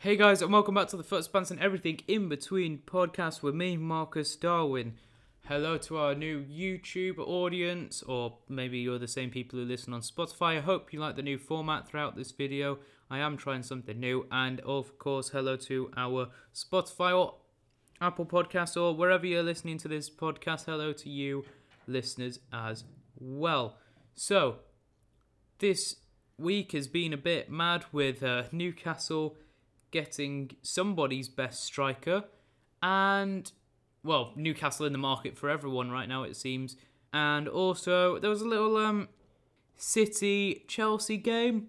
Hey guys, and welcome back to the Foots Bants and Everything in Between podcast with me, Marcus Darwin. Hello to our new YouTube audience, or maybe you're the same people who listen on Spotify. I hope you like the new format throughout this video. I am trying something new, and of course, hello to our Spotify or Apple Podcast or wherever you're listening to this podcast. Hello to you, listeners, as well. So, this week has been a bit mad with uh, Newcastle getting somebody's best striker. And well Newcastle in the market for everyone right now it seems. And also there was a little um City Chelsea game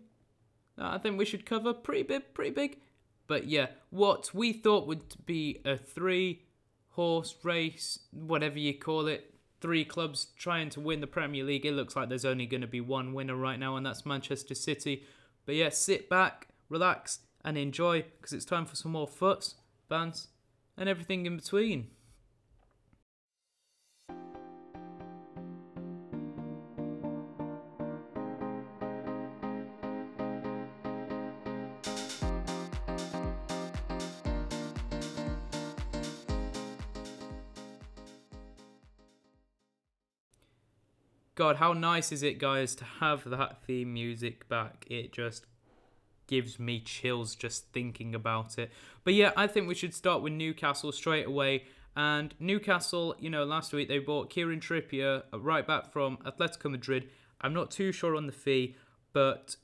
that I think we should cover. Pretty big pretty big. But yeah what we thought would be a three horse race whatever you call it three clubs trying to win the Premier League it looks like there's only going to be one winner right now and that's Manchester City. But yeah sit back relax and enjoy because it's time for some more foots, bants, and everything in between. God, how nice is it, guys, to have that theme music back? It just gives me chills just thinking about it. But yeah, I think we should start with Newcastle straight away. And Newcastle, you know, last week they bought Kieran Trippier right back from Atletico Madrid. I'm not too sure on the fee, but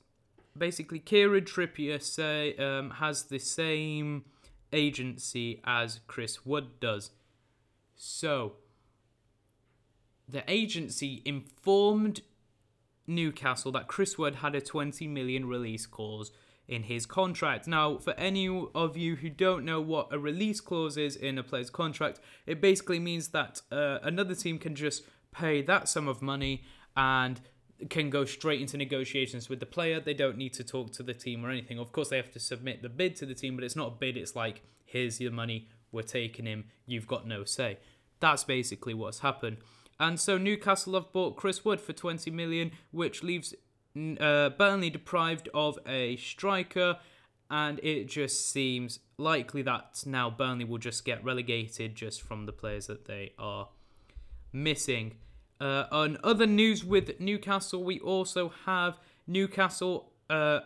basically Kieran Trippier say um, has the same agency as Chris Wood does. So the agency informed Newcastle that Chris Wood had a 20 million release clause in his contract. Now, for any of you who don't know what a release clause is in a player's contract, it basically means that uh, another team can just pay that sum of money and can go straight into negotiations with the player. They don't need to talk to the team or anything. Of course, they have to submit the bid to the team, but it's not a bid. It's like, here's your money, we're taking him, you've got no say. That's basically what's happened. And so Newcastle have bought Chris Wood for 20 million, which leaves uh, Burnley deprived of a striker, and it just seems likely that now Burnley will just get relegated just from the players that they are missing. Uh, on other news with Newcastle, we also have Newcastle uh,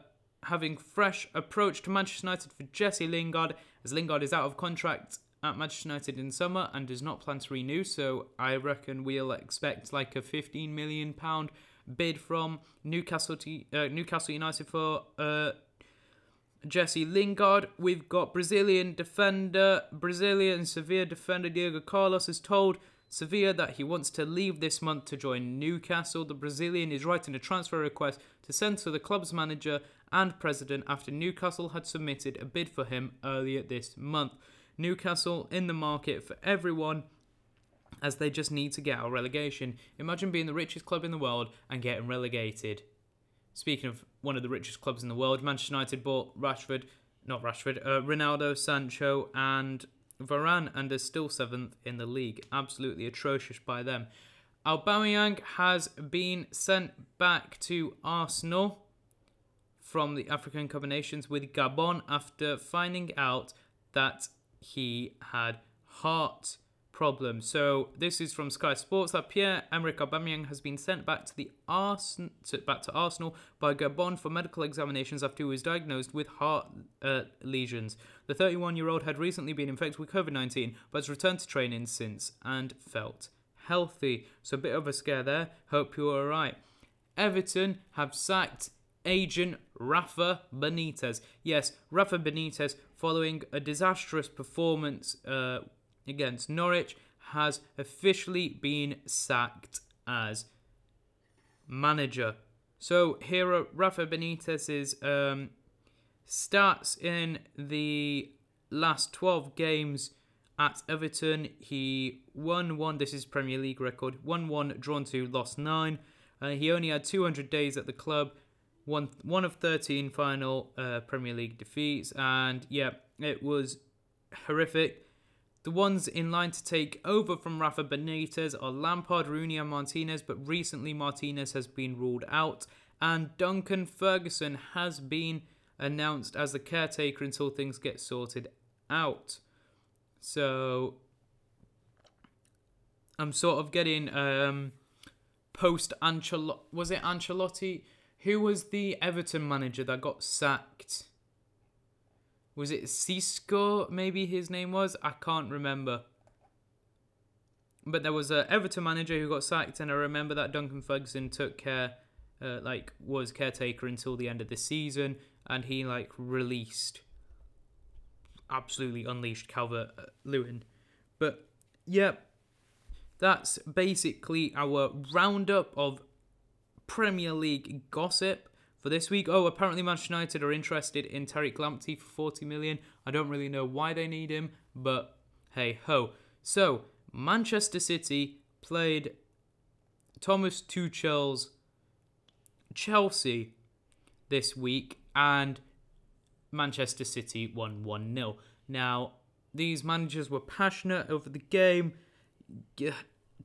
having fresh approach to Manchester United for Jesse Lingard, as Lingard is out of contract at Manchester United in summer and does not plan to renew. So I reckon we'll expect like a 15 million pound bid from Newcastle to, uh, Newcastle United for uh, Jesse Lingard. We've got Brazilian defender, Brazilian Sevilla defender Diego Carlos has told Sevilla that he wants to leave this month to join Newcastle. The Brazilian is writing a transfer request to send to the club's manager and president after Newcastle had submitted a bid for him earlier this month. Newcastle in the market for everyone as they just need to get out of relegation. Imagine being the richest club in the world and getting relegated. Speaking of one of the richest clubs in the world, Manchester United bought Rashford, not Rashford, uh, Ronaldo, Sancho, and Varane, and is still seventh in the league. Absolutely atrocious by them. Aubameyang has been sent back to Arsenal from the African Cup Nations with Gabon after finding out that he had heart problem. So this is from Sky Sports that Pierre-Emerick Aubameyang has been sent back to the Ars- to, back to Arsenal by Gabon for medical examinations after he was diagnosed with heart uh, lesions. The 31-year-old had recently been infected with COVID-19 but has returned to training since and felt healthy. So a bit of a scare there. Hope you're all right. Everton have sacked agent Rafa Benitez. Yes, Rafa Benitez, following a disastrous performance uh, against Norwich has officially been sacked as manager. So here are Rafa Benitez's um, stats in the last 12 games at Everton. He won one, this is Premier League record, won one, drawn two, lost nine. Uh, he only had 200 days at the club, one, one of 13 final uh, Premier League defeats, and yeah, it was horrific. The ones in line to take over from Rafa Benitez are Lampard, Rooney, and Martinez, but recently Martinez has been ruled out, and Duncan Ferguson has been announced as the caretaker until things get sorted out. So I'm sort of getting um, post Ancelotti. Was it Ancelotti? Who was the Everton manager that got sacked? Was it Cisco? Maybe his name was. I can't remember. But there was a Everton manager who got sacked, and I remember that Duncan Ferguson took care, uh, like was caretaker until the end of the season, and he like released, absolutely unleashed Calvert Lewin. But yeah, that's basically our roundup of Premier League gossip for this week. Oh, apparently Manchester United are interested in Tariq Lamptey for 40 million. I don't really know why they need him, but hey ho. So, Manchester City played Thomas Tuchel's Chelsea this week and Manchester City won 1 0. Now, these managers were passionate over the game.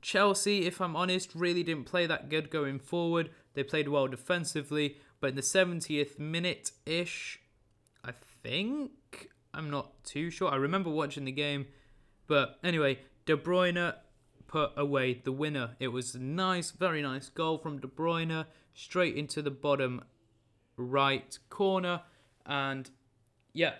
Chelsea, if I'm honest, really didn't play that good going forward. They played well defensively, but in the 70th minute ish, I think, I'm not too sure. I remember watching the game, but anyway, De Bruyne put away the winner. It was a nice, very nice goal from De Bruyne, straight into the bottom right corner, and yeah,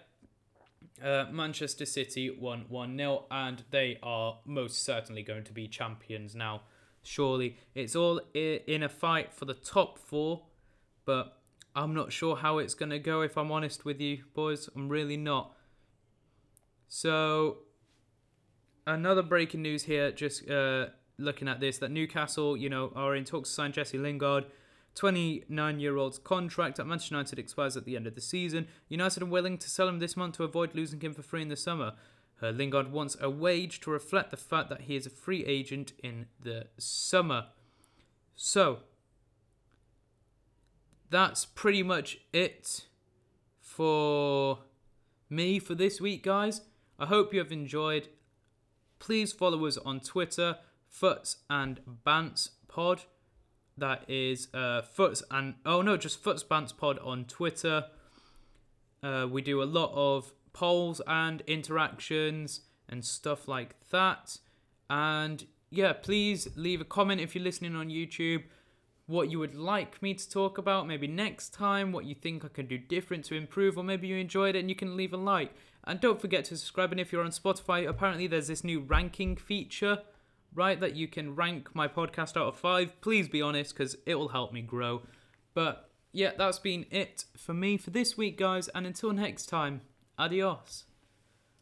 uh, Manchester City won 1 0, and they are most certainly going to be champions now. Surely it's all in a fight for the top four, but I'm not sure how it's going to go if I'm honest with you, boys. I'm really not. So, another breaking news here, just uh, looking at this, that Newcastle, you know, are in talks to sign Jesse Lingard. 29 year old's contract at Manchester United expires at the end of the season. United are willing to sell him this month to avoid losing him for free in the summer. Uh, Lingard wants a wage to reflect the fact that he is a free agent in the summer. So, that's pretty much it for me for this week, guys. I hope you have enjoyed. Please follow us on Twitter, Foots and Bants Pod that is uh, Foots and oh no, just Foots Bants Pod on Twitter. Uh, we do a lot of polls and interactions and stuff like that. And yeah, please leave a comment if you're listening on YouTube. What you would like me to talk about, maybe next time, what you think I can do different to improve, or maybe you enjoyed it and you can leave a like. And don't forget to subscribe. And if you're on Spotify, apparently there's this new ranking feature right? That you can rank my podcast out of five. Please be honest, because it will help me grow. But yeah, that's been it for me for this week, guys. And until next time, adios.